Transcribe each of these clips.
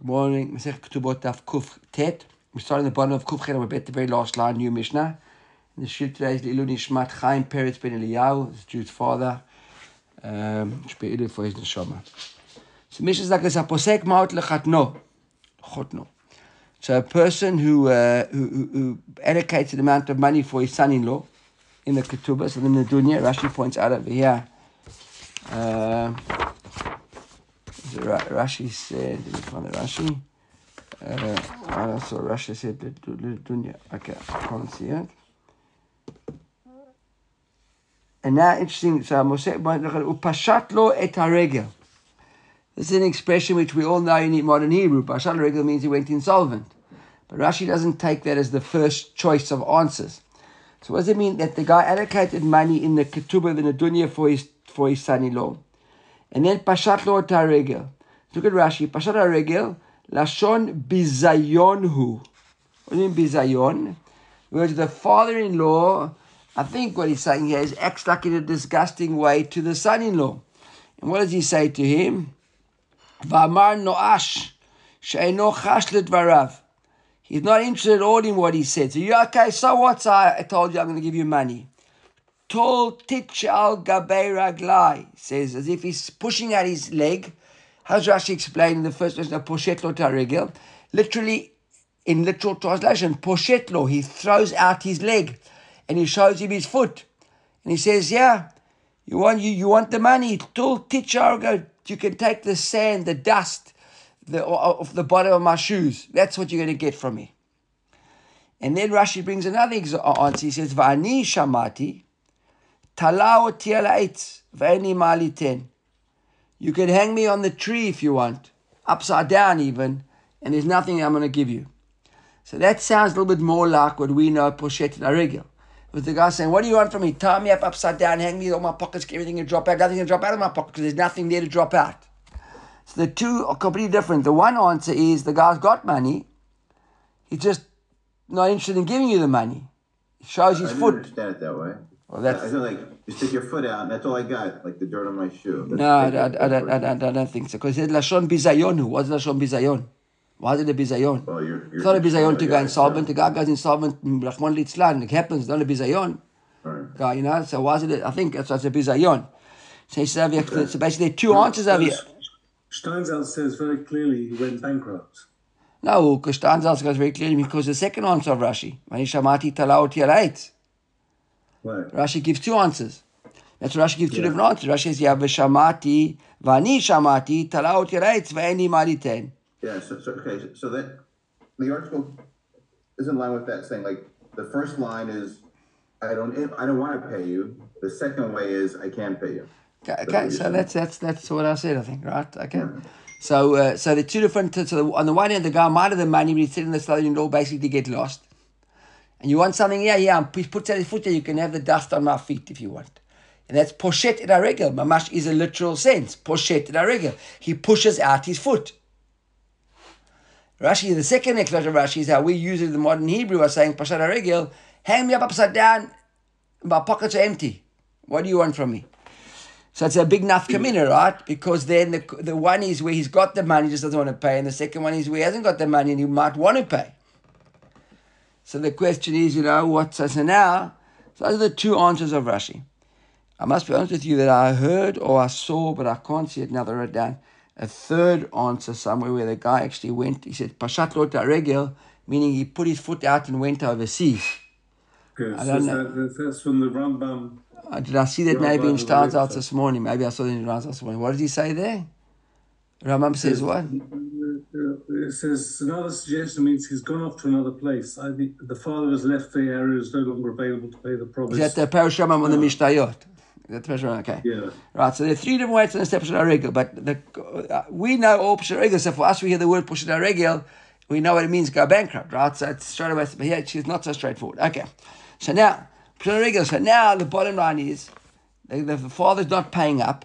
Good morning. Masech Ketubot Daf Kuf Tet. We're starting the bottom of Kuf Chet, at the very last line, new Mishnah. And the shir today is Ilu Nishmat Chaim Peretz Ben Eliyahu, his Jud's father. Um, Shpe Ilu for his neshama. So Mishnah is like this, Aposek Maut Lechatno. Chotno. So a person who, uh, who, who, who allocates an amount of money for his son-in-law in the ketubah, so then the dunya, Rashi points out over here, uh, Rashi said, let me find the Rashi. Uh, I saw Rashi said the dunya. Okay, I can't see it. And now, interesting, so Moshe, Upashat lo et haregel. This is an expression which we all know in modern Hebrew. Pashat regel means he went insolvent. But Rashi doesn't take that as the first choice of answers. So what does it mean that the guy allocated money in the ketubah, the dunya for his for his son-in-law, and then pashat lo regel. Look at Rashi. Pashat regel lashon bizayonhu. What do you mean bizayon? Whereas the father-in-law, I think what he's saying here is acts like in a disgusting way to the son-in-law. And what does he say to him? V'amar no'ash she'eno chash varav. He's not interested at all in what he said. So you okay? So what? I told you I'm going to give you money. Tol titch al gabei raglai says as if he's pushing out his leg. How's Rashi explain in the first verse of poshetlo taregel? Literally, in literal translation, poshetlo. He throws out his leg, and he shows him his foot, and he says, "Yeah, you want you you want the money? Tol titch al You can take the sand, the dust." the, of the bottom of my shoes. That's what you're going to get from me. And then Rashi brings another answer. He says, Va'ani shamati talao v'eni maliten. You can hang me on the tree if you want, upside down even, and there's nothing I'm going to give you. So that sounds a little bit more like what we know poshet regel. With the guy saying, "What do you want from me? Tie me up upside down, hang me, all my pockets, everything can drop out. Nothing can drop out of my pocket because there's nothing there to drop out." So the two are completely different. The one answer is the guy's got money, he's just not interested in giving you the money. He shows his I foot. I understand it that way. Well, that's. I feel like you stick your foot out, and that's all I got, like the dirt on my shoe. That's, No, I, I, I, I, I, I don't think so. Because it's Lashon Bizayonu. What's Lashon Bizayon? Why is it a Bizayon? Well, you're, you're, It's not a Bizayon to go insolvent. The guy goes insolvent, mm, Rahman Litzlan. It happens, not a Bizayon. Right. Guy, you know, so why is it? a- I think that's that's a Bizayon. So, he says over so basically, two answers over here. Steinsaltz says very clearly he went bankrupt. No, because Steinsaltz goes very clearly because the second answer of Rashi, when Manishamati Talaot Yalait. Right. Rashi gives two answers. That's why Rashi gives two Yeah. different answers. Rashi says, Yavashamati, Vani Shamati, Talaot Yalait, Vaeni Maliten. Yeah. So, so okay. So, that the article is in line with that, saying like the first line is, I don't, I don't want to pay you. The second way is, I can pay you. Okay, okay, so that's that's that's what I said, I think, right? Okay. So uh, so the two different so the, on the one hand the guy might have the money, but he's sitting in the sliding door basically to get lost. And you want something, yeah, yeah, he puts out his foot you can have the dust on my feet if you want. And that's poshet et regel. Mamash is a literal sense. Poshet et regel. He pushes out his foot. Rashi, the second explanation of Rashi is how we use it in the modern Hebrew are saying poshet regel, hang me up upside down, my pockets are empty. What do you want from me? So it's a big nafkamina, right? Because then the, the one is where he's got the money, just doesn't want to pay, and the second one is where he hasn't got the money and he might want to pay. So the question is, you know, what's So, so those are the two answers of Rashi. I must be honest with you that I heard or I saw, but I can't see it now that I wrote down, a third answer somewhere where the guy actually went, he said, Pashat lo regel, meaning he put his foot out and went overseas. Good. I So don't that, that- that's from the Rambam. Uh, did I see that Yeah, maybe in by the way, Steinsaltz so- this morning? Maybe I saw it in Steinsaltz this morning. What did he say there? Rambam says what? It says another suggestion means he's gone off to another place. I, the, the father has left the area, is no longer available to pay the promise. Is that the Parashamam on the Mishnayot? Is that the Parashamam? Okay. yeah. Right, so there are three different ways to understand Pshat Regel, but the, uh, we know all Regel, so for us we hear the word Pshat Regel, we know what it means go bankrupt, right? So it's straight away, but here it's not so straightforward. Okay, so now, Pshat Regel, so now the bottom line is, the, the father's not paying up,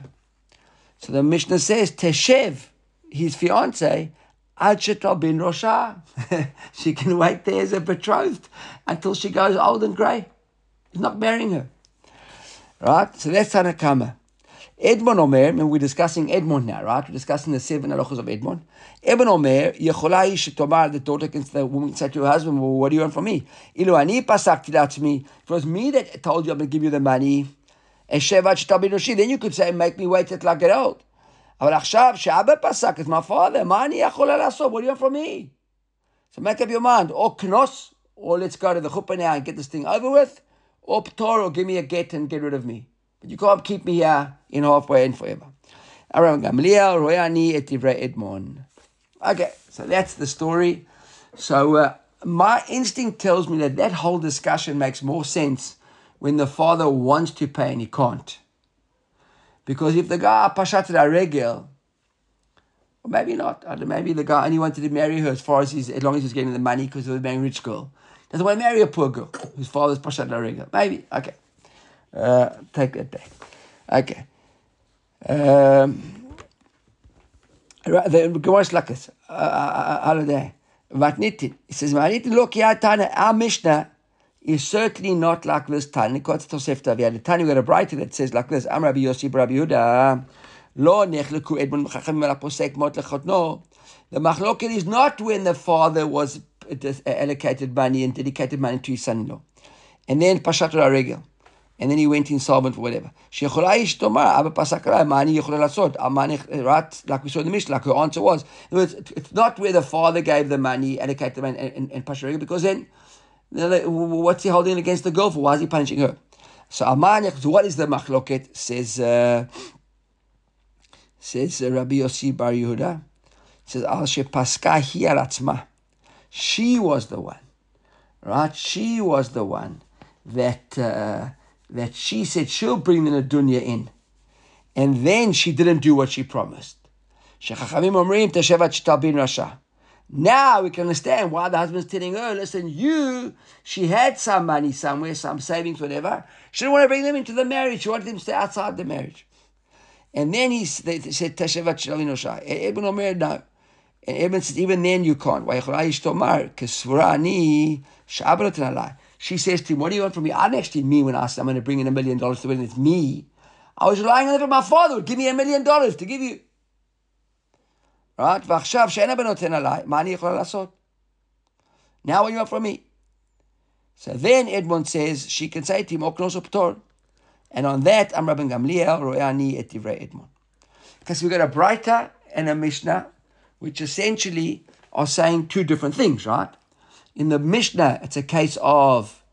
so the Mishnah says, Teshev, his fiance, Ad bin Rosha. she can wait there as a betrothed until she goes old and grey. He's not marrying her. Right? So that's Tanakama. Edmon Omer, and we're discussing Edmon now, right? We're discussing the seven halachas of Edmon. Edmon Omer, Yecholai shetomar, the daughter can the woman can say to her husband, well, what do you want from me? Ilu ani pasakti to me. If it was me that told you I'm going to give you the money, then you could say, make me wait till I get old. אבל עכשיו, שאבא פסק את my father, מה אני יכול לעשות? What do you want from me? So make up your mind, or knos, or let's go to the chuppah now and get this thing over with, or ptor, or give me a get and get rid of me. But you can't keep me here in halfway and forever. Aram Gamliel, Royani, Etivre Edmon. Okay, so that's the story. So uh, my instinct tells me that that whole discussion makes more sense when the father wants to pay and he can't. Because if the guy pashat regel, or maybe not, maybe the guy only wanted to marry her as far as he's, as long as he's getting the money because he was a rich girl. Doesn't want to marry a poor girl whose father's pashat regel. Maybe, okay. Uh, take that back. Okay. Um, the Gemara is like this. Holiday. Vatnitin. It says, look, our Mishnah is certainly not like this Tanya. Quotes Tosefta. We had a Tanya, we got a writer that says like this, I'm Rabbi Yossi Rabbi Yehuda, Lo nechleku edmon chachamim ala posek mot lechotno. The machloket is not when the father was uh, allocated money and dedicated money to his son-in-law. And then Pashat Regel. And then he went insolvent for whatever. Shecholai ish tomar, Abba Pasakarai, Mani Yechola Lasot. Uh, right, like we saw in the Mishnah, like her answer was. Words, it's not where the father gave the money, allocated the money, and, and, and Regel, because then What's he holding against the girl for? Why is he punishing her? So Amanyak, so what is the machloket? Says uh, says uh, Rabbi Yossi Bar Yehuda. Says Al Paska Hiaratzma. She was the one, right? She was the one that uh, that she said she'll bring the Nadunya in, and then she didn't do what she promised. Shechachamim Omrim Teshevat Shtabin Rasha. Now we can understand why the husband's telling her, listen, you, she had some money somewhere, some savings, whatever. She didn't want to bring them into the marriage. She wanted them to stay outside the marriage. And then he they said, Tashevat Shalinosha. Eben Omer, no. And Eben says, even then you can't. She says to him, what do you want from me? I didn't actually mean when I said I'm going to bring in a million dollars to win. It's me. I was relying on it for my father would give me a million dollars to give you right? ועכשיו שאין הבן נותן עליי, מה אני יכולה לעשות? Now you want from me. So then Edmond says, she can say to him, oknos uptor. And on that, I'm Rabban Gamliel, ro'ani et divrei Edmond. Because we've got a Braita and a Mishnah, which essentially are saying two different things, right? In the Mishnah, it's a case of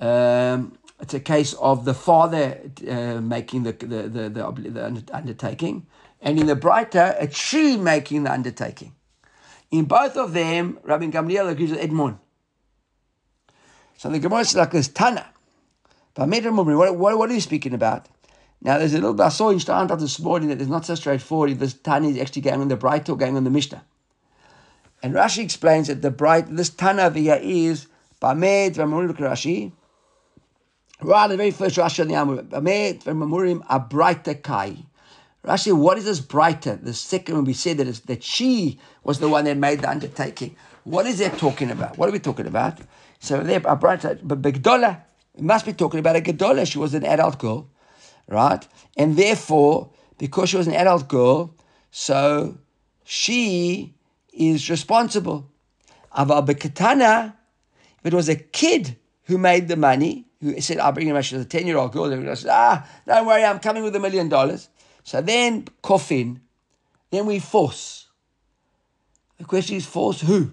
um, it's a case of the father uh, making the the, the, the, the undertaking and in the Braita, it's she making the undertaking. In both of them, Rabbi Gamliel agrees with Edmond. So the Gemara is like this Tana. But what, what, what are you speaking about? Now, there's a little bit, I saw in Steintat this morning that it's not so straightforward if this Tana is actually going on the Braita or going on the Mishnah. And Rashi explains that the bright, this Tana over here is Bamed V'Mamurim Rashi. Right, the very first Rashi on the Amur. Bamed V'Mamurim Abraita Kai. Rashi, what is this Braita? The second when we said that, that she was the one that made the undertaking. What is that talking about? What are we talking about? So there, a Braita, but Begdola, it must be talking about a Gedola. She was an adult girl, right? And therefore, because she was an adult girl, so she is responsible. Aval Bekatana, if it was a kid who made the money, who said, I'll bring him, was a 10 year old girl, and said, ah, don't worry, I'm coming with a million dollars. So then coffin, then we force. The question is force who?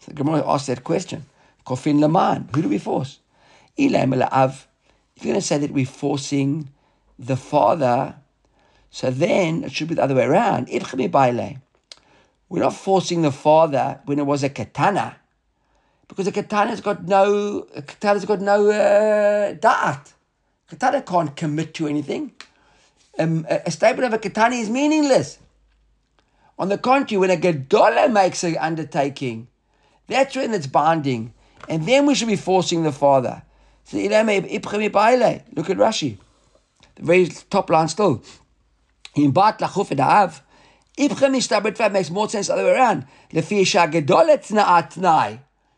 So the Gemara asks that question. Coffin Laman, who do we force? Ilam Av. If you're going to say that we're forcing the father, so then it should be the other way around. We're not forcing the father when it was a katana, because a katana's got no a katana's got no uh, da'at. Katana can't commit to anything um, a statement of a katani is meaningless. On the contrary, when a gadola makes an undertaking, that's when it's binding. And then we should be forcing the father. Look at Rashi. The very top line still. In Lachuf Av, Ibchem makes more sense the other way around. When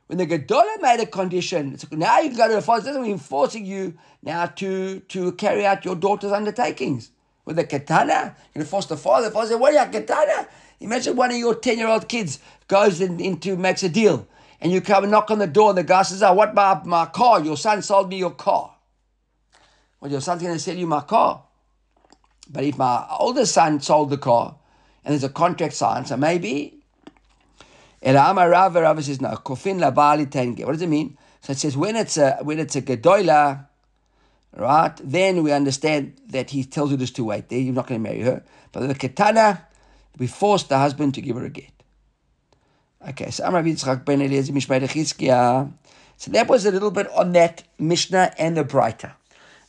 When the Gedolah made a condition, now you can go to the father. It doesn't mean forcing you now to, to carry out your daughter's undertakings. With a katana, you're going to force the father. The father said, what are you, katana? Imagine one of your 10 year old kids goes in, into, makes a deal, and you come and knock on the door, and the guy says, oh, what my, my car? Your son sold me your car. Well, your son's going to sell you my car. But if my older son sold the car, and there's a contract signed, so maybe. Elama Rav Rav says no. Kofin labali tenge. What does it mean? So it says when it's a when it's a gedola, right? Then we understand that he tells you just to wait. There, you're not going to marry her. But the ketana, we force the husband to give her a get. Okay, so Yitzchak ben Eliezer. So that was a little bit on that Mishnah and the Breita.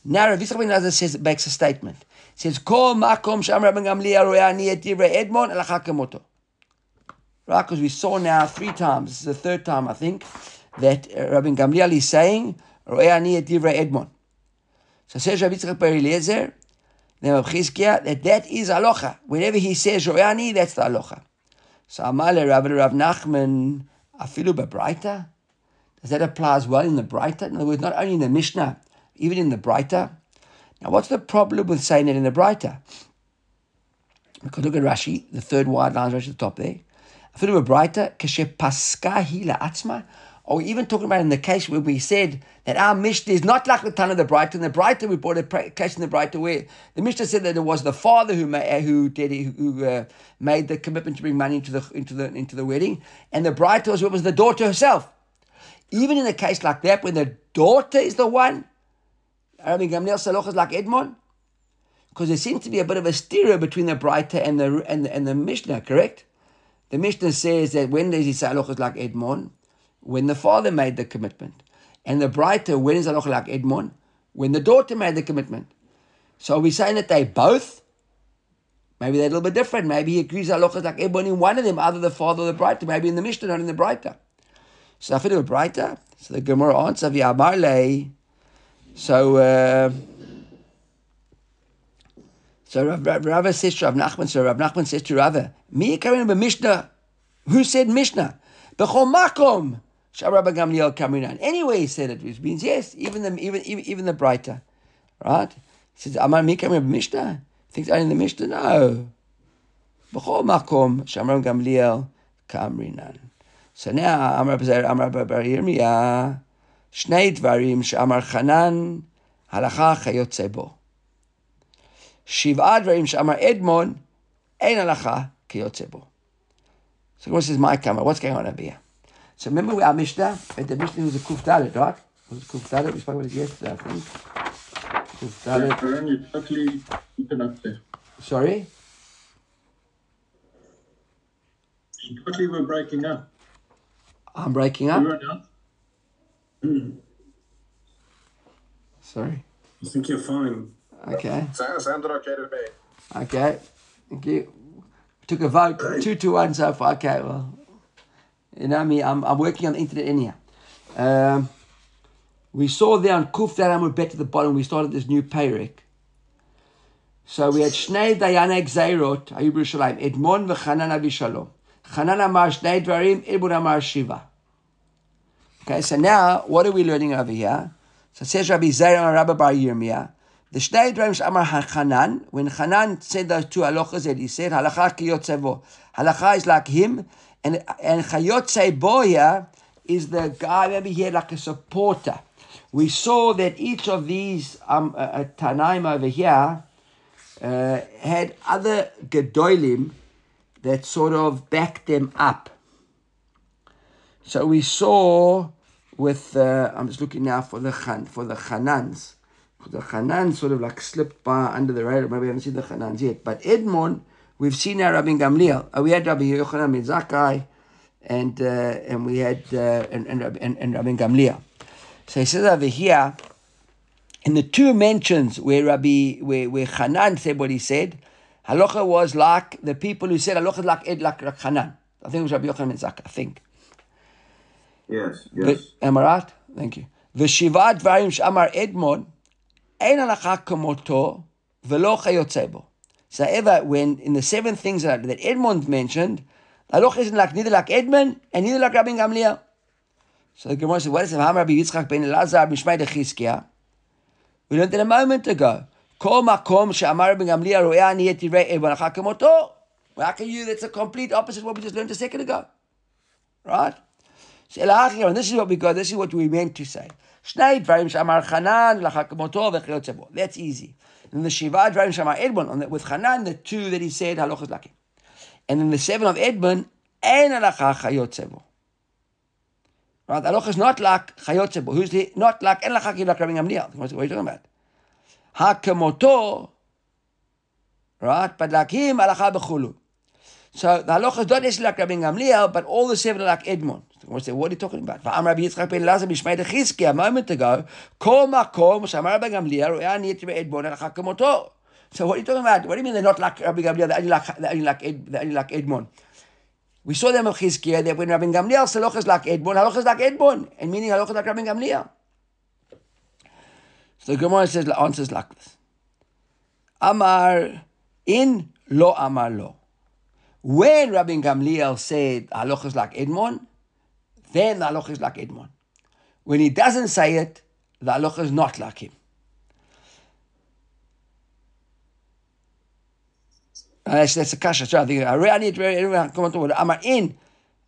Now Rav ben Eliezer says makes a statement. Says Kol makom sham Rabban Gamliel et divrei Edmon. Right, because we saw now three times. This is the third time, I think, that Rabbi Gamliel is saying et divrei Edmon. So says Rabbi Yitzchak ben Eliezer, then Rav that that is alocha. Whenever he says royani, that's the alocha. So Amale Rav Rav Nachman afilu bebraita. Does that apply as well in the Breita? In other words, not only in the Mishnah, even in the Breita. Now, what's the problem with saying it in the Breita? Because look at Rashi, the third wide line right at the top there. Afilu bebraita kashe paskahi la'atzma. Or even talking about in the case where we said that our Mishnah is not like the ton of the. In the Breita, we brought a case in the Breita where the Mishnah said that it was the father who made, who did it, who uh, made the commitment to bring money into the into the into the wedding, and the Breita was, was the daughter herself. Even in a case like that, when the daughter is the one, I Rabbi Gamliel Saloch is like Edmond, because there seems to be a bit of a stereo between the Breita and the and the, and the Mishnah. Correct? The Mishnah says that when he say Saloch is like Edmond? when the father made the commitment. And the Braita, when is Aloch like Edmon? When the daughter made the commitment. So are we saying that they both? Maybe they're a little bit different. Maybe he agrees Aloch is like Edmon in one of them, either the father or the Braita. Maybe in the Mishnah, not in the Braita. So I feel Braita. So the Gemara answer via Marley. So uh, so Rav, Rav, Rav says to Rav Nachman, so Rav Nachman says to Rav, me carrying a Mishnah. Who said Mishnah? B'chol makom. Shabbat Gamliel Kamrinan. Anyway, he said it, which means yes, even the even even, even the Braita, right? He says, "Amar mikam Reb Mishnah." Thinks only in the Mishnah. No. B'chol makom Shamram Gamliel Kamrinan. So now Amar Amar Bar Yirmiyah Shnei Dvarim Shamar Chanan Halacha Chayotze Bo. Shiv'a Dvarim Shamar Edmon Ein Halacha Kayotze Bo. So what says my camera? What's going on over here? So remember our Mishnah? The Mishnah was a Kufdalet, right? Was it Kuf Dalet? We spoke about it yesterday, I think. Kuf Dalet. Aaron, you're totally. Sorry? Totally we're breaking up. I'm breaking up? You are not? Sorry. I think you're fine. Okay. Sounds, sounded okay to me. Okay. Thank you. We took a vote, two to one so far. Okay, well, you know me, I'm, I'm working on the internet anyhow. Um, we saw there on Kuf that we're back to the bottom. We started this new Perek. So we had Shnei Dayana Gzeirot, Ayub Yerushalayim, Edmon v'Chanan Avishalom. Chanan Amar Shnei Dvarim, Edmon Amar Shiva. Okay, so now what are we learning over here? So says Rabbi Zair and Rabbi Bar Yirmiyah. The Shnei Dvarim Amar Hanan, when Hanan said those two halachas he said, halacha ki yotzevo. Halacha is like him, and and chayotze boya is the guy maybe here like a supporter. We saw that each of these um, uh, uh, Tanaim over here uh, had other gedolim that sort of backed them up. So we saw with uh, I'm just looking now for the Khan for the Hanans. The Hanan sort of like slipped by under the radar. Maybe I haven't seen the Hanans yet. But Edmon, we've seen our Rabbi Gamliel. Uh, we had Rabbi Yochanan ben Zakkai, and uh, and we had uh, and, and, and, and Rabbi Gamliel. So he says over here, in the two mentions where Rabbi where, where Hanan said what he said, halacha was like the people who said halacha like Ed like, Hanan. I think it was Rabbi Yochanan ben Zakkai. I think. Yes, But, yes. am I right? Thank you. V'shiva dvarim she'amar Edmon, ein halacha kamoto v'lo chayotze bo. So ever when in the seven things that, that Edmond mentioned, the halacha isn't like neither like Edmond and neither like Rabbi Gamliel. So the Gemara says, what is? Hamar Rabbi Yitzchak ben Elazar Mishmei de Chizkiah. We learned it a moment ago. Kol makom she'amar Rabbi Gamliel ro'eh ani et yirei Ebon achar kemoto. How can you? That's a complete opposite of what we just learned a second ago. Right? So and this is what we got, this is what we meant to say. That's easy. And the Shiva dvarim she'amar Edmon, with Chanan, the two that he said, halochas lakim. And then the seven of Edmon, en alachar chayotze bo. Right? Halacha is not like chayotze bo. Who's the, not like, en ki like Rabbi. What are you talking about? Hakemoto, right? But like him, halacha b'chulu. So the halacha is not necessarily like Rabbi Gamliel, but all the seven are like Edmond. What are you talking about? Va'am Rabbi Yitzchak ben Elazar b'shmei Chizkiah a moment ago. Kol makom shamar Rabbi Gamliel ro'eh ani et Edmond halacha. So what are you talking about? What do you mean they're not like Rabbi Gamliel? They're only like they're only like Ed, they're only like Edmond. We saw them of Chizkiah that when Rabbi Gamliel said halacha is like Edmond, halacha is like Edmond, and meaning halacha is like Rabbi Gamliel. So the Gemara says answers like this. Amar in lo amar lo. When Rabbi Gamliel said halacha is like Edmond, then the halacha is like Edmond. When he doesn't say it, the halacha is not like him. That's, that's a kasha. So I think I need to come on to Amar in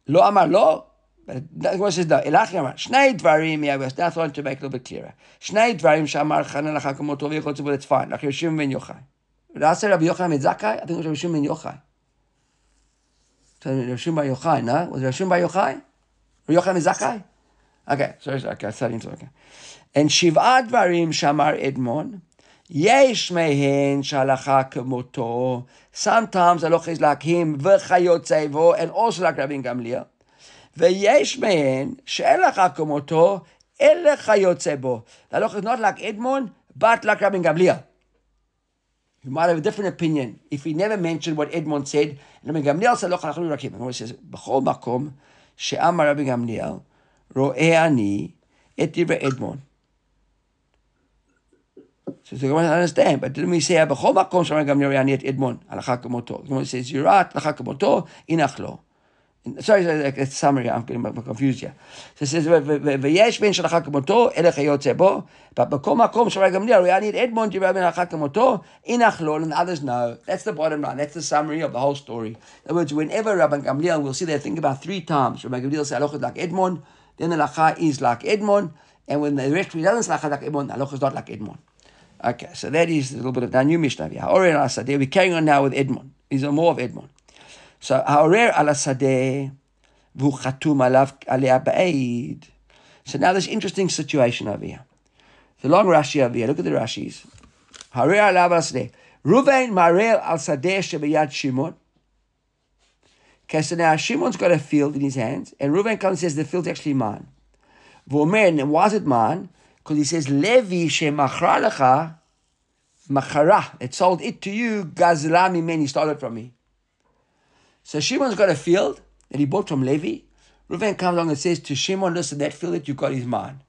lo amar lo. But the Gemara says no. Elachi amar shnei dvarim. We that's one to make it a little bit clearer. Shnei dvarim shamar chanan lacha kamoto v'yichotzu. But it's fine. Like Yeshua ben Yochai. Say Rabbi Yochai ben Zakkai? I think it was Yeshua ben Yochai. So Yeshua ben Yochai, no? Was it Yeshua ben Yochai? Rabbi Yochai ben Zakkai? Okay, sorry, sorry, okay, I started into okay. And Shiva dvarim shamar Edmon. Yesh mehen shalacha kemoto. Sometimes halacha is like him, v'chayotzevo, and also like Rabbi Gamliel. V'yesh mehen she'elacha kemoto, ele chayotzebo. The halacha is not like Edmond, but like Rabbi Gamliel. You might have a different opinion if he never mentioned what Edmond said. Rabbi Gamliel said, "Loch halacha like. And he says, "B'chol makom she'amar Rabbi Gamliel, ro'eh ani et divrei Edmond." So the Gemara understand, but didn't we say b'chol makom she'amar Gamliel ro'eh ani et Edmond halacha kemoto? The Gemara says, "Yirat halacha kemoto inach lo." Sorry, sorry, it's summary. I'm getting confused here. So it says, "V'yesh ben shalacha kemoto ele chayotze bo." But b'kol makom she'amar Gamliel ani et Edmond divrei ben halacha kemoto inach lo, and the others know. That's the bottom line. That's the summary of the whole story. In other words, whenever Rabbi Gamliel, we'll see that. think about three times. Rabbi Gamliel says halacha is like Edmond, then the halacha is like Edmond, and when the rest doesn't say halacha like Edmond, halacha is not like Edmond. Okay, so that is a little bit of the new Mishnah. Ha'orer al Sadeh. We're carrying on now with Edmond. These are more of Edmond. So Ha'orer al Sadeh v'hu chatum alav. So now this interesting situation over here. The long Rashi over here. Look at the Rashis. Ha'orer alav al. Ruvain marel al Sadeh shebeyad Shimon. Okay, so now Shimon's got a field in his hands, and Reuven comes and says the field's actually mine. Vomer, and why is it mine? Because he says, Levi shemachra lecha, machara, it sold it to you, gazla he stole it from me. So Shimon's got a field that he bought from Levi. Reuven comes along and says to Shimon, listen, that field that you got is mine.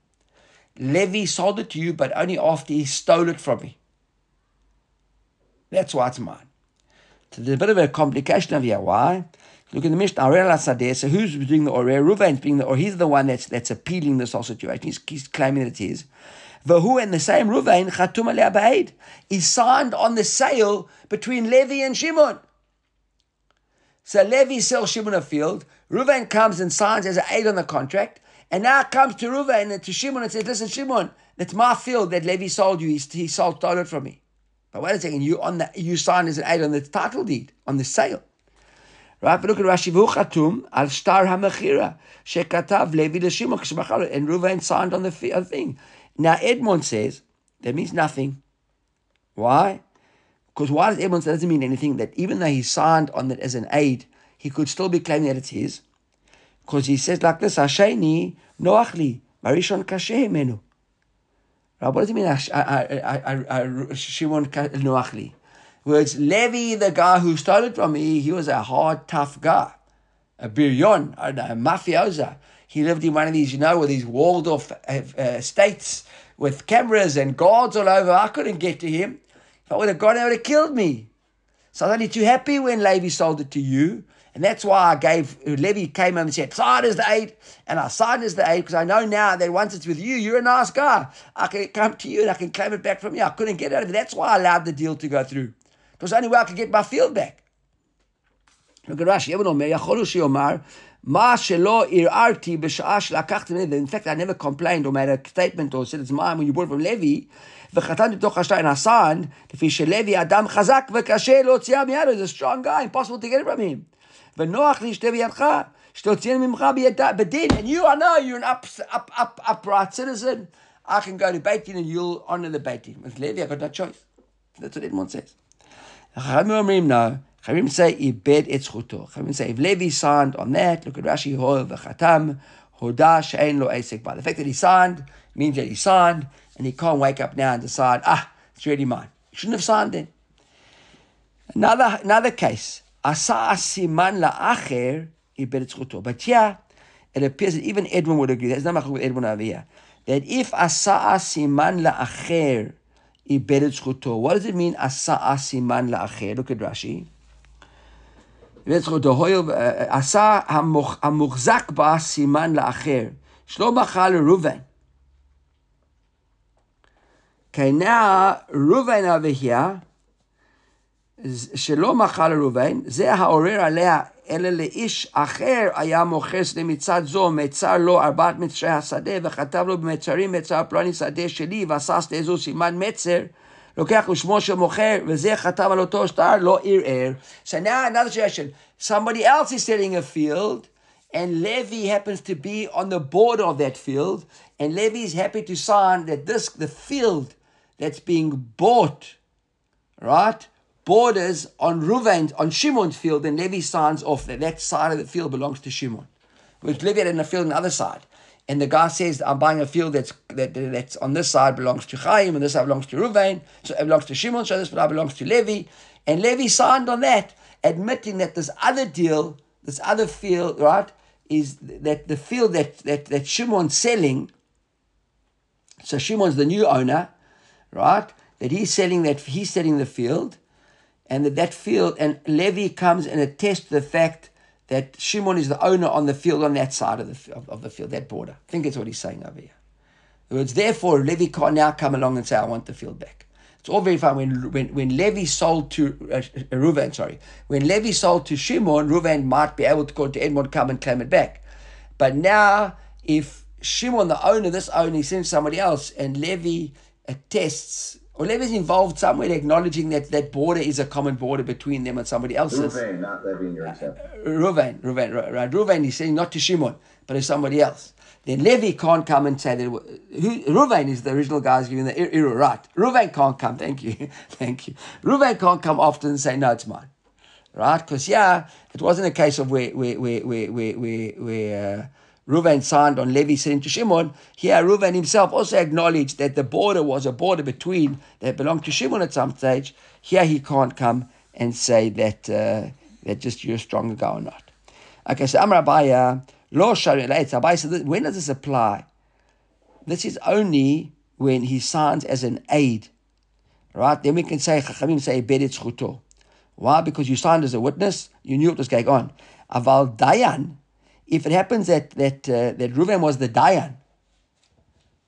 Levi sold it to you, but only after he stole it from me. That's why it's mine. So there's a bit of a complication over here. Why? Look at the Mishnah, Arel Sadeh. So who's doing the Oreh? Reuven's being the, or he's the one that's that's appealing this whole situation. He's, he's claiming that it is. Vahu and the same Reuven, Chatum Alei Ba'ed. He signed on the sale between Levi and Shimon. So Levi sells Shimon a field. Reuven comes and signs as an aid on the contract. And now comes to Reuven and to Shimon and says, listen, Shimon, that's my field that Levi sold you. He, he sold, stole it from me. But wait a second, you on the you signed as an aid on the title deed, on the sale. Right, but look at Rashi v'uchatum al star hamachira shekatav Levi l'shimon k'shmachal and Reuven signed on the thing. Now Edmond says that means nothing. Why? Because why does Edmond say that doesn't mean anything? That even though he signed on it as an aid, he could still be claiming that it's his. Because he says like this, Hasheni noachli marishon kashe menu. Right, what does it mean? Uh, uh, uh, Shimon noachli. Words, Levi, the guy who stole it from me, he was a hard, tough guy. A biryon, a mafiosa. He lived in one of these, you know, with these walled off uh, states with cameras and guards all over. I couldn't get to him. If I would have gone, they would have killed me. So I was only too happy when Levi sold it to you. And that's why I gave, Levi came home and said, sign as the aid, and I signed as the aid because I know now that once it's with you, you're a nice guy. I can come to you and I can claim it back from you. I couldn't get out of it. That's why I allowed the deal to go through. It the only way I could get my field back. Look at Rashi, אבן אומר, יכול הוא שיאמר, מה שלא ערערתי בשעה שלקחתי ממני, in fact I never complained or made a statement or said it's mine when you bought it from Levi, וחתנתי בתוך השתיים הסן, לפי שלוי אדם חזק וקשה להוציאה מידו, he's a strong guy, impossible to get it from him. ונוח להשתה בידך, שתוציאנו ממך בדין, and you, I know you're an up, up, up, upright citizen, I can go to Beit Din and you'll honor the Beit Din. With Levi, I got no choice. That's what Edmond says. החכמים אומרים no, Chachamim say ibed et zchuto. Chachamim say if Levi signed on that, look at Rashi Hor v'chatam hoda she'en lo esek The fact that he signed means that he signed, and he can't wake up now and decide, ah, it's really mine. He shouldn't have signed then. Another another case, asa asiman la'acher ibed et zchuto. But yeah, it appears that even Edwin would agree. That's not with Edwin over here. That if asa asiman la'acher ibed et zchuto, what does it mean asa asiman la'acher? Look at Rashi. איבד את זכותו, הואיל, עשה המוח- המוחזק בה סימן לאחר. Okay, now Reuven over here, ז- שלא מכר לראובן, זה העורר עליה, אלא לאיש אחר היה מוכר שדה מצד זו, מצר לו ארבעת מצרי השדה, וכתב לו במצרים מצר פלוני שדה שלי, ועשה שדה זו סימן מצר, לוקח לשמו של מוכר, וזה כתב על אותו שטר, לא ערער. So now another suggestion, somebody else is selling a field, and Levi happens to be on the border of that field, and Levi is happy to sign that this, the field that's being bought, right, borders on Reuven's, on Shimon's field, and Levi signs off that that side of the field belongs to Shimon. Which Levi had in a field on the other side. And the guy says, I'm buying a field that's that, that's on this side belongs to Chaim, and this side belongs to Reuven, so it belongs to Shimon, so this side belongs to Levi. And Levi signed on that, admitting that this other deal, this other field, right, is that the field that, that, that Shimon's selling, so Shimon's the new owner, right? That he's selling that he's selling the field, and that that field and Levi comes and attests to the fact that Shimon is the owner on the field on that side of the of, of the field, that border. I think that's what he's saying over here. In other words, therefore, Levi can't now come along and say, "I want the field back." It's all very fine. When when when Levi sold to uh, Reuven, sorry, when Levi sold to Shimon, Reuven might be able to go to Edmond, come and claim it back. But now, if Shimon, the owner, this owner, sends somebody else, and Levi attests, or Levi's involved somewhere acknowledging that that border is a common border between them and somebody else's. Ruvain, not Levy in your example. Reuven, Reuven, right. Reuven is saying not to Shimon, but to somebody else. Then Levi can't come and say that. Who, is the original guy who's giving the Iru, right? Reuven can't come. Thank you, thank you. Reuven can't come often and say no, it's mine, right? Because yeah, it wasn't a case of where where where where where where, where uh, Reuven signed on Levi sending to Shimon. Here, Reuven himself also acknowledged that the border was a border between that belonged to Shimon at some stage. Here, he can't come and say that uh, that just you're a stronger guy or not. Okay, so Amar Abaye, Lo Shari Abaye said, when does this apply? This is only when he signs as an aid. Right? Then we can say, Chachamim say. Why? Because you signed as a witness, you knew what was going on. Aval Dayan, if it happens that that uh, that Reuven was the Dayan,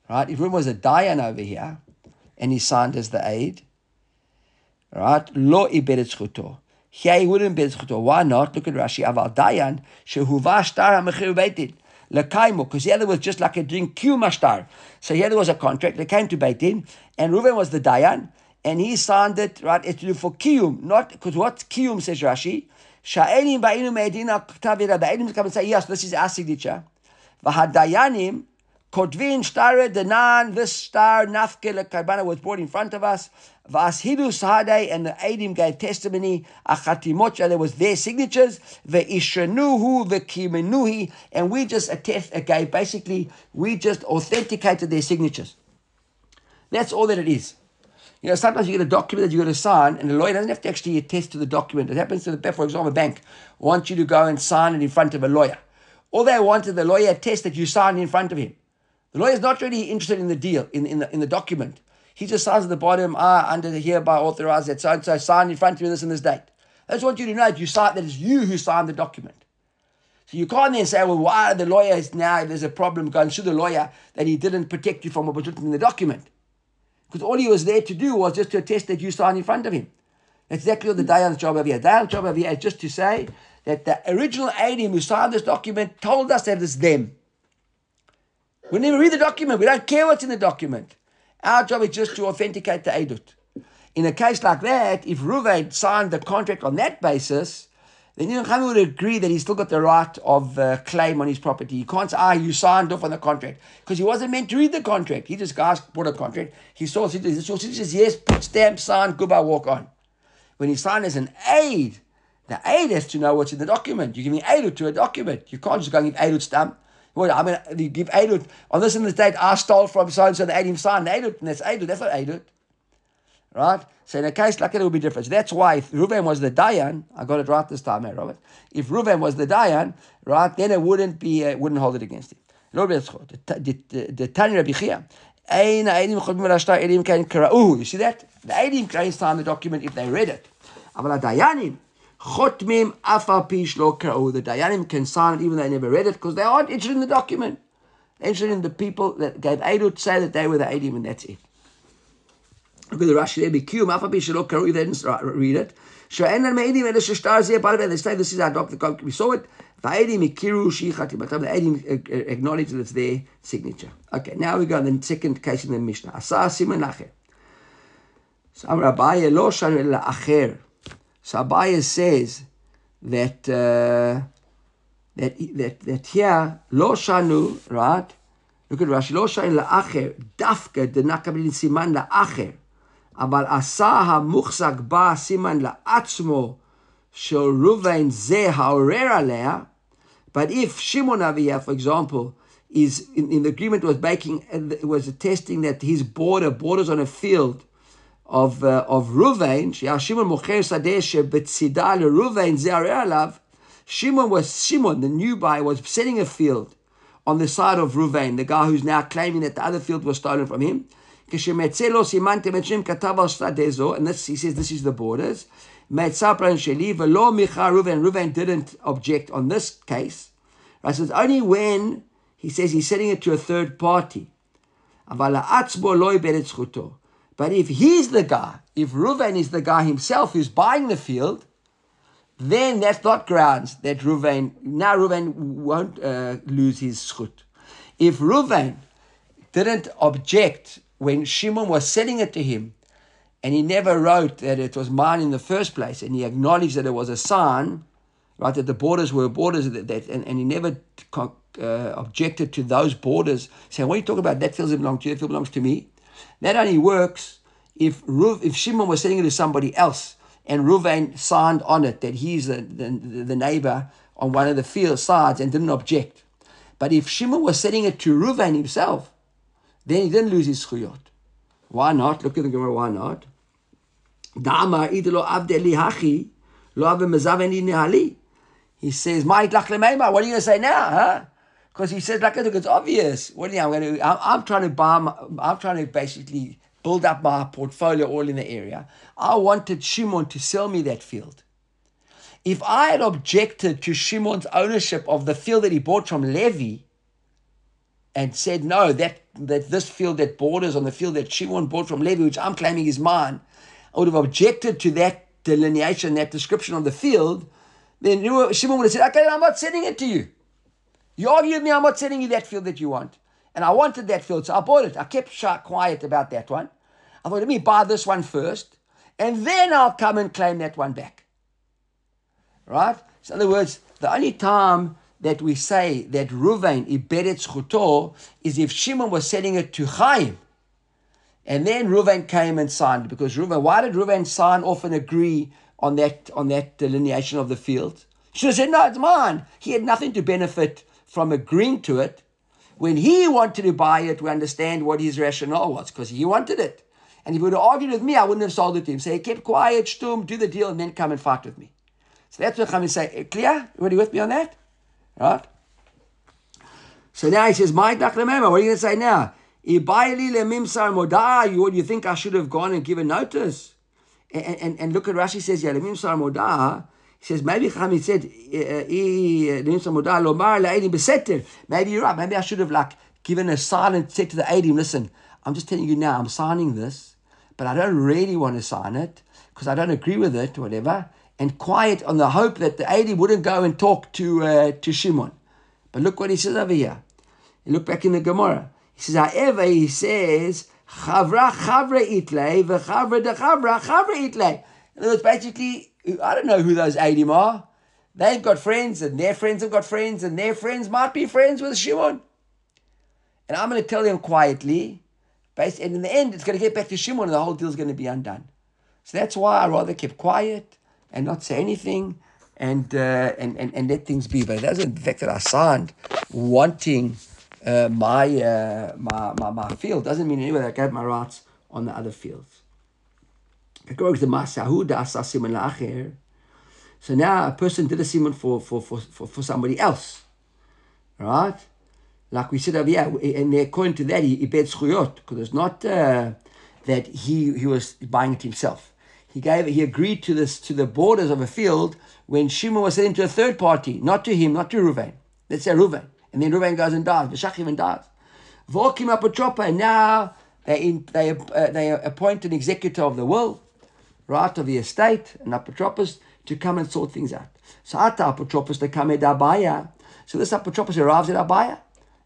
right? If Reuven was a Dayan over here, and he signed as the aid, right? Lo ibedet zchuto. Here he wouldn't be. Why not? Look at Rashi. Aval Dayan shehuva shtar hamechir lekaimo. Because here there was just like a drink kiyum So here there was a contract. They came to beitin, and Reuven was the Dayan, and he signed it right. It's for kiyum, not because what kiyum says Rashi. Sha'enim ba'inu me'edina k'tavira. Ba'enim come and say, yes, this is our signature. V'hadayanim kotvin shtare denan, this star nafke lekarbana was brought in front of us. V'ashidu sahadei, and the Adim gave testimony. Achatimotcha, there was their signatures. Ve'ishanuhu ve'kimenuhi, and we just attest, uh, gave, basically, we just authenticated their signatures. That's all that it is. You know, sometimes you get a document that you're going to sign, and the lawyer doesn't have to actually attest to the document. It happens to the, for example, a bank wants you to go and sign it in front of a lawyer. All they want is the lawyer attest that you signed in front of him. The lawyer is not really interested in the deal, in, in, the, in the document. He just signs at the bottom, ah, under the hereby authorized that so and so, signed in front of you this and this date. I just want you to know that you signed, that it's you who signed the document. So you can't then say, well, why the lawyer is now, there's a problem, go and sue the lawyer that he didn't protect you from what was written in the document. Because all he was there to do was just to attest that you signed in front of him. That's exactly what the Dayan's job over here. Dayan's job over here is just to say that the original Adim who signed this document told us that it's them. We never read the document. We don't care what's in the document. Our job is just to authenticate the Edut. In a case like that, if Ruvain signed the contract on that basis, then Ibn Chami would agree that he's still got the right of uh, claim on his property. He can't say, ah, you signed off on the contract. Because he wasn't meant to read the contract. He just asked for a contract. He saw it, he says, yes, put stamp, sign, goodbye, walk on. When he signed as an aid, the aid has to know what's in the document. You're giving aid to a document. You can't just go and give aid stamp. Well, I mean, you give aid on this in the state, I stole from so and so, the aid him signed aid, and that's aid. That's not aid. Right? So in a case like that, it would be different. So that's why if Ruven was the Dayan, I got it right this time, eh, Robert? If Ruven was the Dayan, right, then it wouldn't be, uh, wouldn't hold it against him. The Tanya Bichia. You see that? The Eidim can sign the document if they read it. But the Dayanim, Chotmim Afapish The Dayanim can sign it even though they never read it because they aren't interested in the document. They're interested in the people that gave Eidut, say that they were the Eidim, and that's it. Look at the Rashi there. Bikiyum afapi shelo karui. They didn't read it. Sha'en al me'edim the sheshtar zeh parve. They say this is our doctor. We saw it. Va'edim Mikiru shichati. But the edim uh, uh, acknowledge that it's their signature. Okay, now we go to the second case in the Mishnah. Asa simen acher. So Amr Abaye lo shanu ele acher. So Abaye says that, uh, that, that, that here, lo shanu, right? Look at Rashi. Lo shanu La'acher. Dafke Dafka denakabin siman La'acher. אבל עשה המוחזק בה סימן לעצמו של ראובן זה העורר עליה, but if Shimon Aviyah, for example, is in, in the agreement was making was attesting that his border borders on a field of uh, of Ruvain, Shimon mocher sadeh shebetzida leRuvain ze'arei alav. Shimon was Shimon, the new buyer, was setting a field on the side of Ruvain, the guy who's now claiming that the other field was stolen from him. And this, he says, this is the borders. Ruvain didn't object on this case. Right, so it's only when he says he's sending it to a third party. But if he's the guy, if Reuven is the guy himself who's buying the field, then that's not grounds that Reuven, now Reuven won't uh, lose his schut. If Reuven didn't object when Shimon was selling it to him, and he never wrote that it was mine in the first place, and he acknowledged that it was a sign, right, that the borders were borders, that, that and, and he never uh, objected to those borders, saying, what are you talking about? That field belongs to you, that belongs to me. That only works if Ruv, if Shimon was selling it to somebody else and Ruvain signed on it that he's the, the, the neighbor on one of the field sides and didn't object. But if Shimon was selling it to Ruvain himself, then he didn't lose his schuyot. Why not? Look at the Gemara, why not? Dama idelo abde liha. He says, what are you going to say now, huh? Because he says, like, it's obvious. What are you, I'm going to, I'm, I'm trying to buy, my, I'm trying to basically build up my portfolio all in the area. I wanted Shimon to sell me that field. If I had objected to Shimon's ownership of the field that he bought from Levi and said, no, that, that this field that borders on the field that Shimon bought from Levi, which I'm claiming is mine, I would have objected to that delineation, that description of the field, then Shimon would have said, okay, I'm not selling it to you. You argue with me, I'm not selling you that field that you want. And I wanted that field, so I bought it. I kept quiet about that one. I thought, let me buy this one first, and then I'll come and claim that one back. Right? So, in other words, the only time that we say that Ruvain iberet chuto is if Shimon was selling it to Chaim. And then Ruvain came and signed because Ruvain, why did Ruvain sign off and agree on that on that delineation of the field? He have said, no, it's mine. He had nothing to benefit from agreeing to it. When he wanted to buy it, we understand what his rationale was, because he wanted it. And if he would have argued with me, I wouldn't have sold it to him. Say, so keep quiet, stum, do the deal, and then come and fight with me. So that's what Chamin say. Clear? Everybody with me on that? Right? So now he says, My what are you going to say now? What do you think I should have gone and given notice? And, and, and look at Rashi says, Yalemim Sarmodah, he says, maybe Chami said, eh, Beseter. Maybe you're right. Maybe I should have like given a silent said to the Adim, listen, I'm just telling you now, I'm signing this, but I don't really want to sign it because I don't agree with it, whatever. And quiet on the hope that the Adim wouldn't go and talk to uh, to Shimon. But look what he says over here. You look back in the Gemara. He says, however, he says, Chavra Chavra Itle, V'Chavra de Chavra Chavra Itle. In other words, basically, I don't know who those Adim are. They've got friends, and their friends have got friends, and their friends might be friends with Shimon. And I'm going to tell them quietly, and in the end, it's going to get back to Shimon, and the whole deal's going to be undone. So that's why I rather kept quiet and not say anything and, uh, and, and, and let things be. But it doesn't, fact that I signed wanting uh, my, uh, my, my, my field doesn't mean anyway that I gave my rights on the other fields. So now a person did a simon for, for, for, for, for somebody else, right? Like we said over here, and according to that, he, he bet zchuyot, because it's not uh, that he, he was buying it himself. He gave he agreed to this to the borders of a field when Shimon was selling to a third party, not to him, not to Ruvain. Let's say Ruvain. And then Ruvain goes and dies. Veshach even dies. Vokim up a chopper, and now they, in, they, uh, they appoint an executor of the will, right, of the estate, an apotropos, to come and sort things out. So Ata apotropos, they come at Abaye. So this apotropos arrives at Abaye.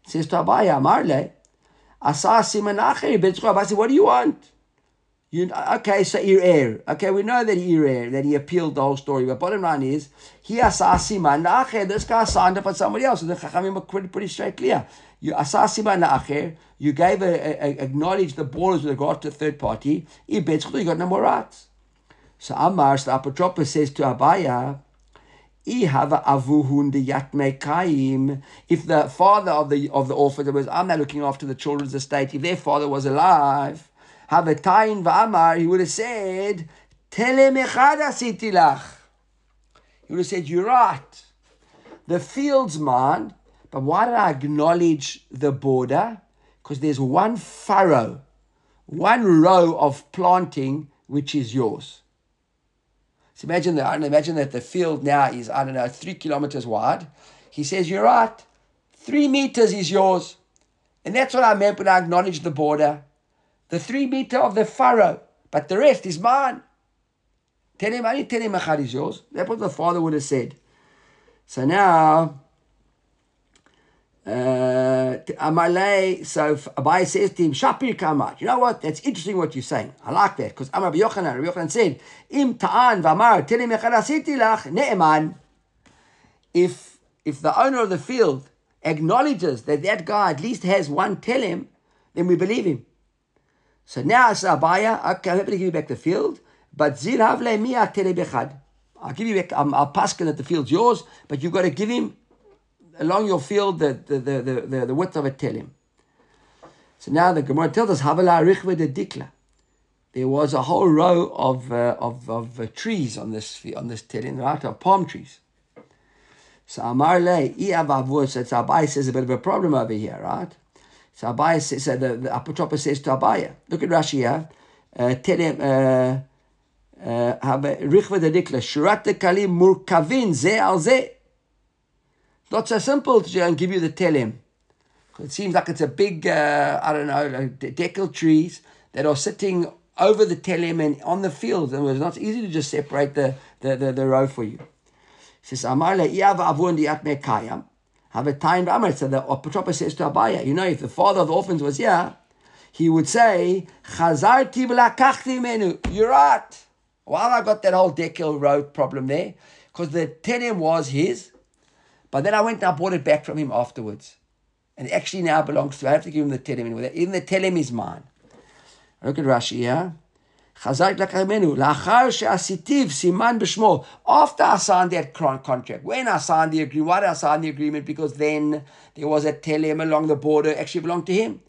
Says to Abaye, Marle, Asa Simanacheri, Abaya said, what do you want? You, okay, so Irer. Okay, we know that Irer, that he appealed the whole story. But bottom line is, he asasima na'acher. This guy signed up on somebody else. So the Chachamim are pretty, pretty straight clear. You asasima na'acher. You gave a, a, a, acknowledged the borders with regard to third party. You got no more rights. So Amar, the apotropos says to Abaye, if the father of the of the orphan was, I'm not looking after the children's estate. If their father was alive, have a tain v'amar, he would have said, Telem echad asiti lach. He would have said, you're right. The field's mine, but why did I acknowledge the border? Because there's one furrow, one row of planting which is yours. So imagine that. Imagine that the field now is I don't know three kilometers wide. He says you're right. Three meters is yours, and that's what I meant when I acknowledged the border. The three meter of the furrow, but the rest is mine. Tell him, only tell him Achad is yours. That's what the father would have said. So now, uh, Amalei, so Abaye says to him, Shapir Kamat. You know what? That's interesting what you're saying. I like that because Amar Yochanan, Rabbi Yochanan said, Im Ta'an Vamar, tell him Lach, Ne'eman. If, if the owner of the field acknowledges that that guy at least has one tell him, then we believe him. So now it's Abaye, okay, I'm happy to give you back the field, but Zir Havle Mia. I'll give you back, um, I'll pass that the field's yours, but you've got to give him along your field the, the, the, the, the, width of a telim. So now the Gemara tells us, Havala Richve de Dikla. There was a whole row of, uh, of, of uh, trees on this on this telim, right? Of palm trees. So Amar Le, so Abaye says a bit of a problem over here, right? So Abaye says, so the, the apotropos says to Abaye, look at Rashi here, uh, telem, uh, Richva de Dikla, Shurat Kalim Murkavin, Ze al Ze. Not so simple to give you the telem. It seems like it's a big, uh, I don't know, like decal trees that are sitting over the telem and on the fields. And it's not easy to just separate the, the, the, the row for you. It says, Have a time Amar. So the Apotropos says to Abaye, you know, if the father of the orphans was here, he would say, Chazarti menu. You're right. Why have I got that whole Dekel road problem there? Because the tenem was his, but then I went and I bought it back from him afterwards. And actually now belongs to, I have to give him the tenem. Even the tenem is mine. Look at Rashi here. Chazak lakramenu, lachar she'asitiv siman b'shmo. After I signed that contract, when I signed the agreement, why did I the agreement? Because then there was a telem along the border, actually belonged to him.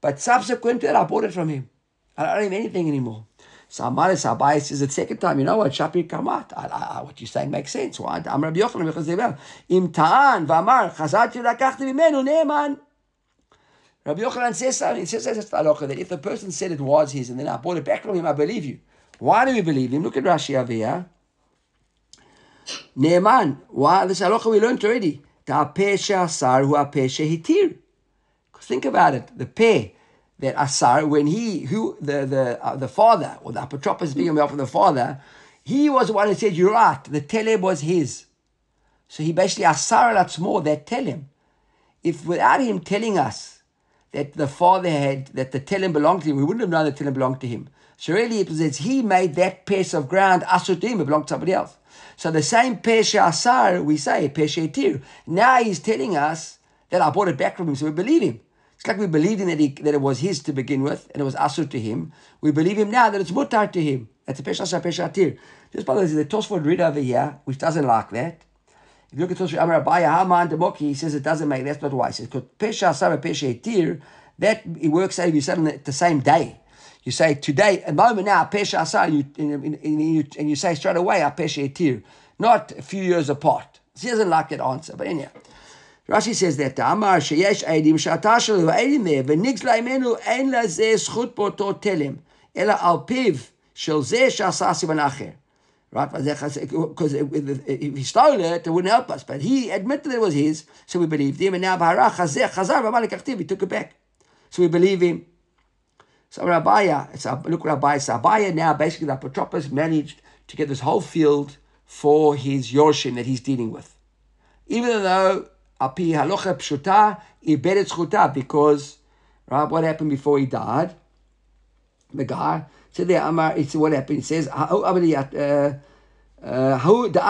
But subsequent to that, I bought it from him. I don't have anything anymore. So Amar Sabai says the second time, you know what, Shapir Kamat, I, I, what you're saying makes sense. Why? I'm Rabbi Yochanan, Im Ta'an, V'amar, v'menu ne'eman. Rabbi Yochanan says something. He says that if the person said it was his and then I bought it back from him, I believe you. Why do we believe him? Look at Rashi over here. Ne'eman. Why? This halacha we learned already. She'asar hu she'hitir. Think about it. The peh that Asar, when he, who the the uh, the father or the apotropos on behalf of the father, he was the one who said, "You're right." The telem was his, so he basically Asar al more that telem. If without him telling us that the father had that the telem belonged to him, we wouldn't have known the telem belonged to him. So really, it was as he made that piece of ground asur it belonged to somebody else. So the same pesha asar, we say pesha tir. Now he's telling us that I bought it back from him, so we believe him. It's like we believed in that, he, that it was his to begin with, and it was asur to him. We believe him now that it's mutar to him. That's a pesha asar, pesha tir. Just by the way, the Tosfot read over here, which doesn't like that. If you look at Tosfot Amar Abaye Haman Demoki, he says it doesn't make. That's not why. He says because pesha asar, pesha tir. That it works out if you said it the same day. You say today, a moment now, pesha asar, and you, you, and you say straight away, pesha tir, not a few years apart. He doesn't like that answer, but anyhow. Rashi says that Amar sheyesh eidim she'ata shelo eidim there v'nigz la'imenu ein lazeh zchut boto telem ela al piv shel zeh she'asasi v'nacher. Right? Because if he stole it, it wouldn't help us. But he admitted it was his, so we believed him. And now he took it back. So we believe him. So Rabbiya, it's look Rabbiya, so Abaye now basically the Apotropos managed to get this whole field for his Yorshin that he's dealing with. Even though api halocha pshuta because right, what happened before he died? The guy said there, Amar, it's what happened. He says, "How uh, uh, the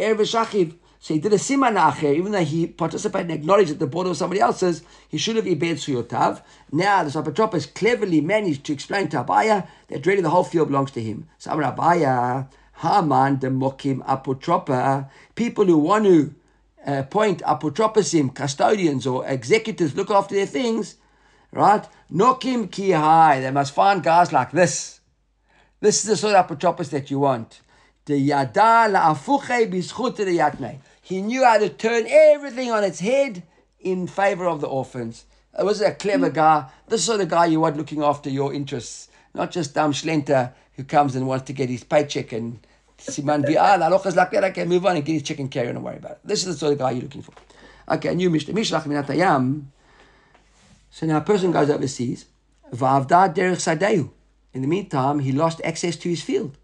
v'shachiv." So he did a siman acher, even though he participated and acknowledged that the border was somebody else's, he should have ibed suyotav. Now the Sapatropos cleverly managed to explain to Abaye that really the whole field belongs to him. So Amar Abaye, Haman demokim apotropa, people who want to appoint apotroposim, custodians or executors, look after their things, right? Nokim ki high. They must find guys like this. This is the sort of apotropos that you want. He knew how to turn everything on its head in favor of the orphans. It was a clever guy. This sort of guy you want looking after your interests, not just dumb schlenter who comes and wants to get his paycheck and Siman Bi'al, ah, halachas like that, okay, move on and get his chicken carry and worry about it. This is the sort of guy you're looking for. Okay, new Mishnah. Mishlach minatayam. So now a person goes overseas. Va'avda derech sadehu. In the meantime, he lost access to his field.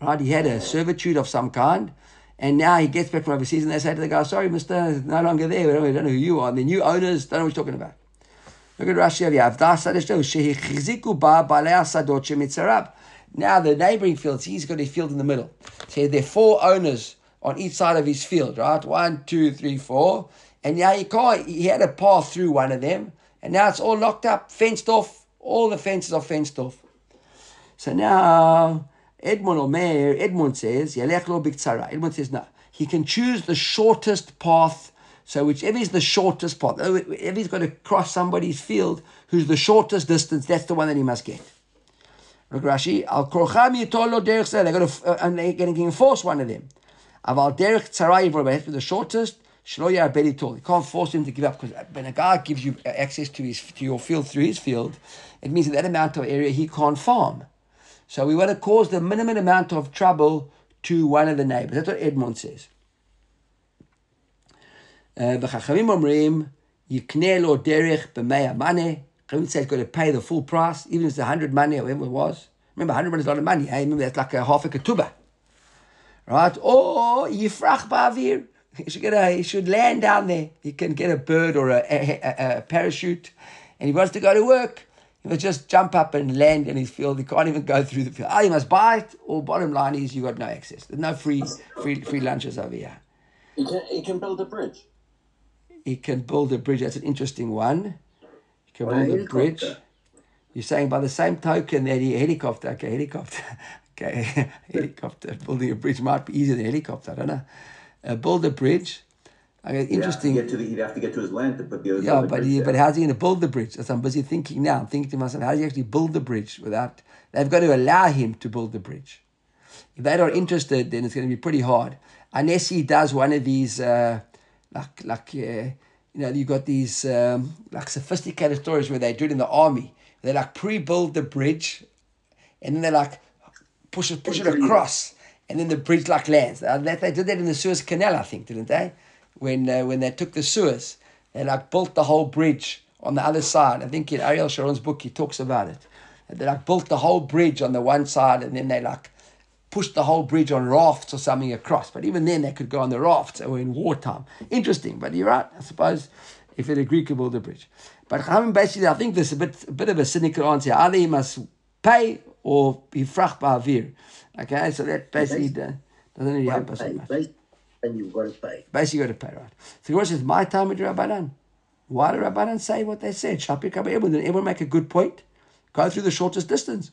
Right? He had a servitude of some kind. And now he gets back from overseas and they say to the guy, sorry, mister, no longer there. We don't, we don't know who you are. The new owners don't know what you're talking about. Look at Rashi. Now the neighboring fields, he's got a field in the middle. So there are four owners on each side of his field, right? One, two, three, four. And now he can't, had a path through one of them, and now it's all locked up, fenced off. All the fences are fenced off. So now Admon or Mayor, Admon says, Admon says, no. He can choose the shortest path. So whichever is the shortest path, if he's got to cross somebody's field, who's the shortest distance, that's the one that he must get. Look Rashi, al They're going to, uh, and they're going to enforce one of them. Aval derech tzarayiv the shortest. You can't force him to give up because when a guy gives you access to his to your field through his field, it means that, that amount of area he can't farm. So we want to cause the minimum amount of trouble to one of the neighbors. That's what Admon says. Uh, V'chachamim omrim yikneh lo derech. Chachamim says got to pay the full price, even if it's a hundred money or whatever it was. Remember, hundred money is a lot of money. Hey, remember that's like a half a ketubah, right? Or yifrach ba'avir. He should, get a, he should land down there. He can get a bird or a, a, a, a parachute. And he wants to go to work. He must just jump up and land in his field. He can't even go through the field. Oh, he must buy it, or bottom line is you got no access. There's no free free free lunches over here. He can, he can build a bridge. He can build a bridge. That's an interesting one He can build a bridge. You're saying by the same token that he helicopter, okay, helicopter, okay, helicopter, building a bridge might be easier than helicopter. I don't know. Uh, build a bridge. Okay, interesting. He'd have, to the, he'd have to get to his land to put the yeah, but he, but how's he going to build the bridge? That's I'm busy thinking now. I'm thinking to myself, how does he actually build the bridge without? They've got to allow him to build the bridge. If they're not interested, then it's going to be pretty hard. Unless he does one of these, uh, like like. Uh, you know, you got these um, like sophisticated stories where they do it in the army. They like pre-build the bridge, and then they like push it, push it across, and then the bridge like lands. Uh, They, they did that in the Suez Canal, I think, didn't they? When uh, when they took the Suez, they like built the whole bridge on the other side. I think in Ariel Sharon's book he talks about it. They like built the whole bridge on the one side, and then they like pushed the whole bridge on rafts or something across. But even then, they could go on the rafts or in wartime. Interesting, but you're right. I suppose if it agreed could build a bridge. But basically, I think there's a bit, a bit of a cynical answer. Either he must pay or be frach ba'avir. Okay, so that basically doesn't really help us much. And you've got to pay. Basically, you got to pay, right? So Gemara says, my time with Rabbanan. Why did Rabbanan say what they said? Shapir Kabba Ebon. Did everyone make a good point? Go through the shortest distance.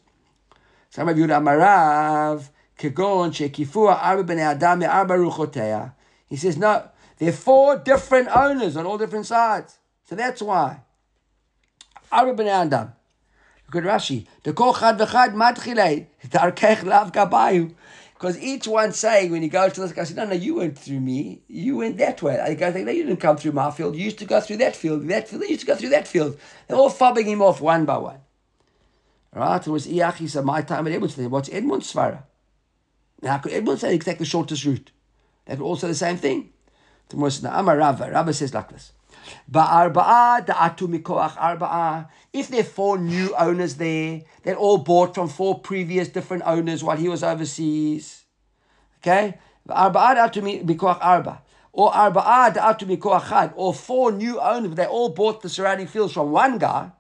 Some of you Amarav, Kegon, Shekifua, Arba Ben Adam, Arba Ruchotea. He says, no, there are four different owners on all different sides. So that's why. Arba Ben Adam. At Rashi. The kol chad v'chad matchilei. Lav. Because each one saying when he goes to this guy, says, no, no, you went through me. You went that way. I go, no, you didn't come through my field. You used to go through that field. That field. You used to go through that field. They're all fobbing him off one by one. Right? It was Iachi said, my time at Admon. What's Admon's svara? Now, could Admon say exactly the shortest route? That could also the same thing. The Moshe Amar Rava. Rava says like this. Ba'arba'a. If there are four new owners there, they're all bought from four previous different owners while he was overseas. Okay? Arba. Or. Or four new owners, they all bought the surrounding fields from one guy.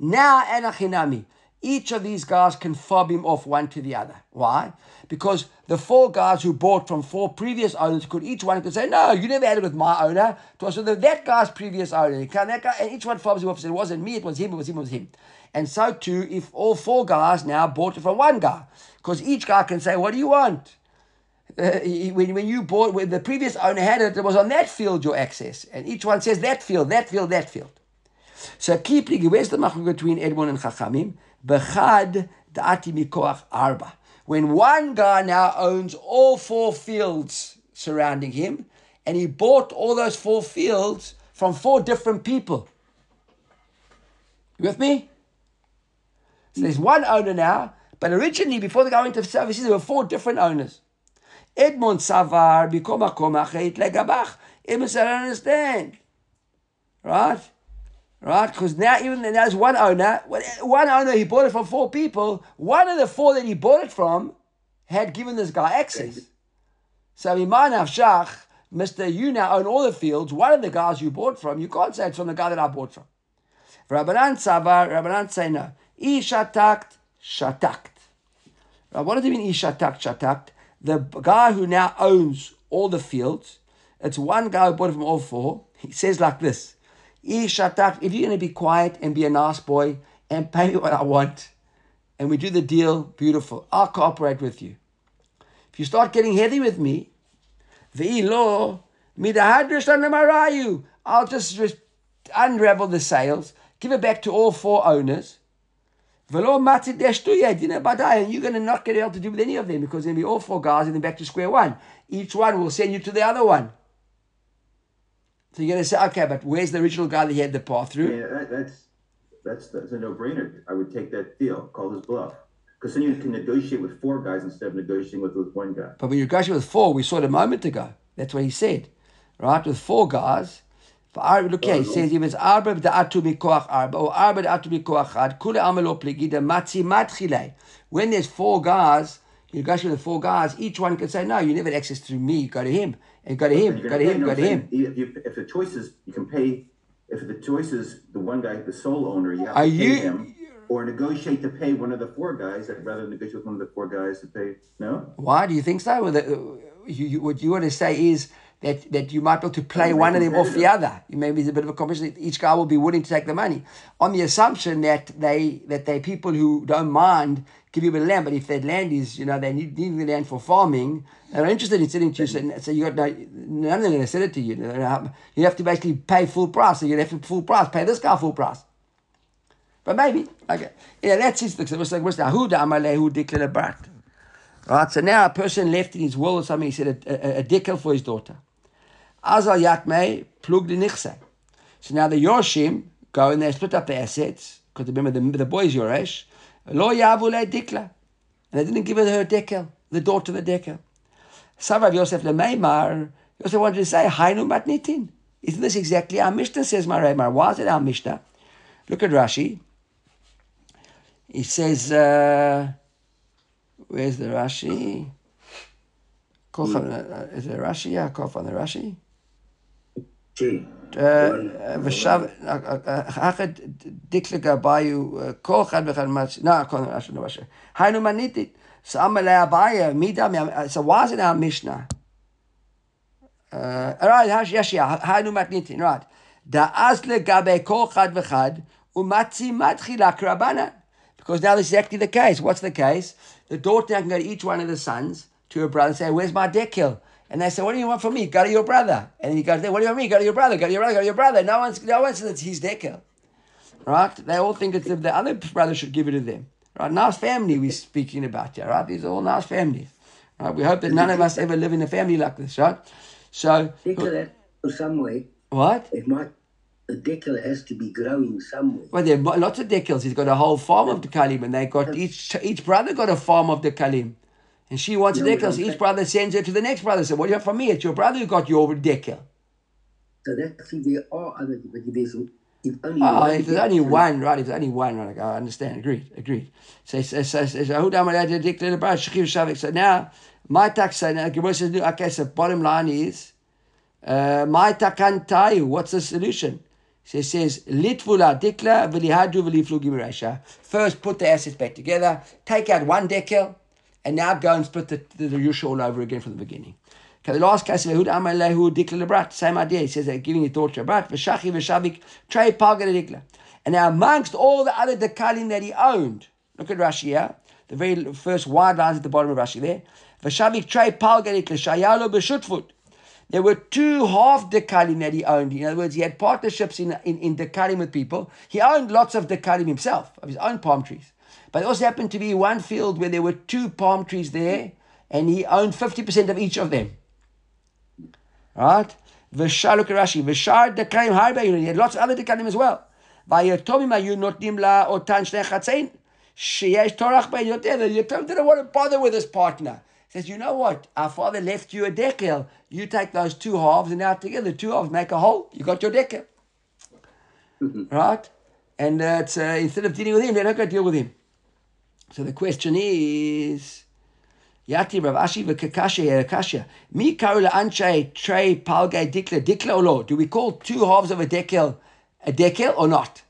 Now anachinami. Each of these guys can fob him off one to the other. Why? Because the four guys who bought from four previous owners could each one could say, "No, you never had it with my owner. It was with that guy's previous owner." That guy? And each one fobs him off. Said, "It wasn't me. It was him. It was him. It was him." And so too, if all four guys now bought it from one guy, because each guy can say, "What do you want?" Uh, when, when you bought, when the previous owner had it, it was on that field your access, and each one says that field, that field, that field. So keep where's the machloek between Admon and Chachamim? Bechad da'ati mikoach arba. When one guy now owns all four fields surrounding him, and he bought all those four fields from four different people. You with me? So there's one owner now, but originally, before the guy went to services, there were four different owners. Admon Savar, Bikoma Komachet Legabach. Admon said, I don't understand. Right? Right? Because now even now there's one owner, one owner he bought it from four people. One of the four that he bought it from had given this guy access. So Imanav Shach, Mr. You now own all the fields. One of the guys you bought from, you can't say it's from the guy that I bought from. Rabbanan Savar, Rabbanan say no. Ishatakt, shatakt. Now, what does it mean, Ishatakt, shatakt? The guy who now owns all the fields, it's one guy who bought it from all four. He says like this. If you're going to be quiet and be a nice boy and pay me what I want, and we do the deal, beautiful. I'll cooperate with you. If you start getting heavy with me, I'll just, unravel the sails, give it back to all four owners. And you're going to not get able to do with any of them because there'll be all four guys and then back to square one. Each one will send you to the other one. So you're to say, okay, but where's the original guy that he had the path through? Yeah, that, that's that's that's a no-brainer. I would take that deal. Call his bluff. Because then you can negotiate with four guys instead of negotiating with, with one guy. But when you're negotiating with four, we saw it a moment ago. That's what he said, right? With four guys. For Arba, look here, he uh-huh. says, if it's Arba da'atu mikoach Arba, or Arba da'atu mikoach Ad, kule amelo pligida matzi matchile. When there's four guys, you negotiate with four guys, each one can say, no, you never had access through me, go to him. And go to him, You're go to him, pay, go no, to him. If, the choice is, you can pay, if the choice is the one guy, the sole owner, you have Are to pay you- him. Or negotiate to pay one of the four guys, I'd rather negotiate with one of the four guys to pay, no? Why do you think so? Well, the, uh, you, you, what you want to say is that, that you might be able to play one of them off the other. Maybe it's a bit of a competition. Each guy will be willing to take the money on the assumption that they that they people who don't mind give you a bit of land, but if that land is you know they need, need the land for farming, they're interested in selling to you. So, so you got no none of them going to sell it to you. You have to basically pay full price. So you have to full price. Pay this guy full price. But maybe okay, yeah, that's his. A. Right, so now a person left in his will or something, he said a, a, a decal for his daughter. Azal Yatme plug the nichse. So now the Yoshim go and they split up the assets, because remember the, the boy is Yoresh, dikla. And they didn't give her dekel, the daughter of the dekel. Savav Yosef lemeimar, Yosef wanted to say, Hainu matnitin. Isn't this exactly our Mishnah, says Marimar? Why is it our Mishnah? Look at Rashi. He says, uh, where's the Rashi? Uh, Is it Rashi? Yeah, Kof on the Rashi. Gee. ושב, אחת דקלה גביו, כל אחד ואחד מצ... No, כל אחד no Rashi. היינו מניתית. שמה להבעיה, מידה, מה- so why is it our Mishnah? Uh, right, Hash- yes, yeah, היינו מתניתין, right. דאז לגבי כל אחד ואחד, ומצי מתחילה כרבנן. Because now this is actually the case. What's the case? The daughter can go to each one of the sons, to her brother, and say, where's my dekel? And they said, what do you want from me? Go to your brother. And he goes, what do you want from me? Go to your brother, go to your brother, go to your brother. No one's, no one says it's his dekel. Right? They all think it's the, the other brother should give it to them. Right? Nice family we're speaking about here, right? These are all nice families. Right? We hope that none of us ever live in a family like this, right? So, has to go somewhere. what? It might, the decal has to be growing somewhere. Well, there are lots of decals. He's got a whole farm of dekalim, and they got each each brother got a farm of dekalim. And she wants No, decals. no, Each brother sends her to the next brother. So, what do you have from me? It's your brother who got your decal. So that's if there are other, but if there's only Oh, one if there's only one, right? If there's only one, right? I understand. Agreed. Agreed. So, so, so, so, so, who done that declar the bride? Shechiv Shavik. So now, my tax. So now, Gemara says, okay. So, bottom line is, uh, my takan tayu. What's the solution? So it says, Litvula dikla v'lihadu v'liflu gimirasha. First, put the assets back together. Take out one dekel, and now go and split the, the, the Yusha all over again from the beginning. Okay, the last case of Ehud Amalehu Dikla Lebrat, same idea. He says they're giving his daughter a brat, Veshachi Veshavik, Trey Palga Dikla. And now amongst all the other dekalim that he owned, look at Rashi here, the very first wide lines at the bottom of Rashi there. Veshavik Trey Palga Dikla, Shayalo Beshutfut. There were two half dekalim that he owned. In other words, he had partnerships in, in, in dekalim with people. He owned lots of dekalim himself, of his own palm trees. But there also happened to be one field where there were two palm trees there, and he owned 50% of each of them. Right? V'shar, look at Rashi. V'shar dekalim harbe He had lots of other dekalim as well. V'ayotomim ayu notnim la otan shnei chatzein. Sheyesh torach bein yoter. The Yotom didn't want to bother with his partner. He says, you know what? Our father left you a dekel. You take those two halves and now together, two halves make a whole. You got your dekel. right? And uh, uh, instead of dealing with him, let her go deal with him. So the question is, Yati Rav Ashi v'kakasha yerakasha. Mi karu la'anshay trey palgay dikla dikla or lo? Do we call two halves of a dekel a dekel or not?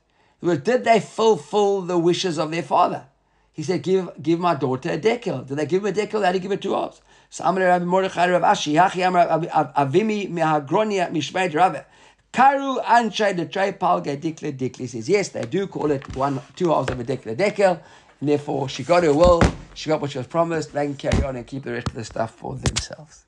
Did they fulfill the wishes of their father? He said, give, give my daughter a dekel. Did they give him a dekel? They had to give her two halves. So Amar Rabbi Mordechai Rav Ashi, Hachi Amar Av- Avimi mehagronia mishmeit Rabbe. Karu anshay the trey palgay dikla dikla. He says, yes, they do call it one, two halves of a dekel, a dekel. And therefore, she got her will, she got what she was promised, they can carry on and keep the rest of the stuff for themselves.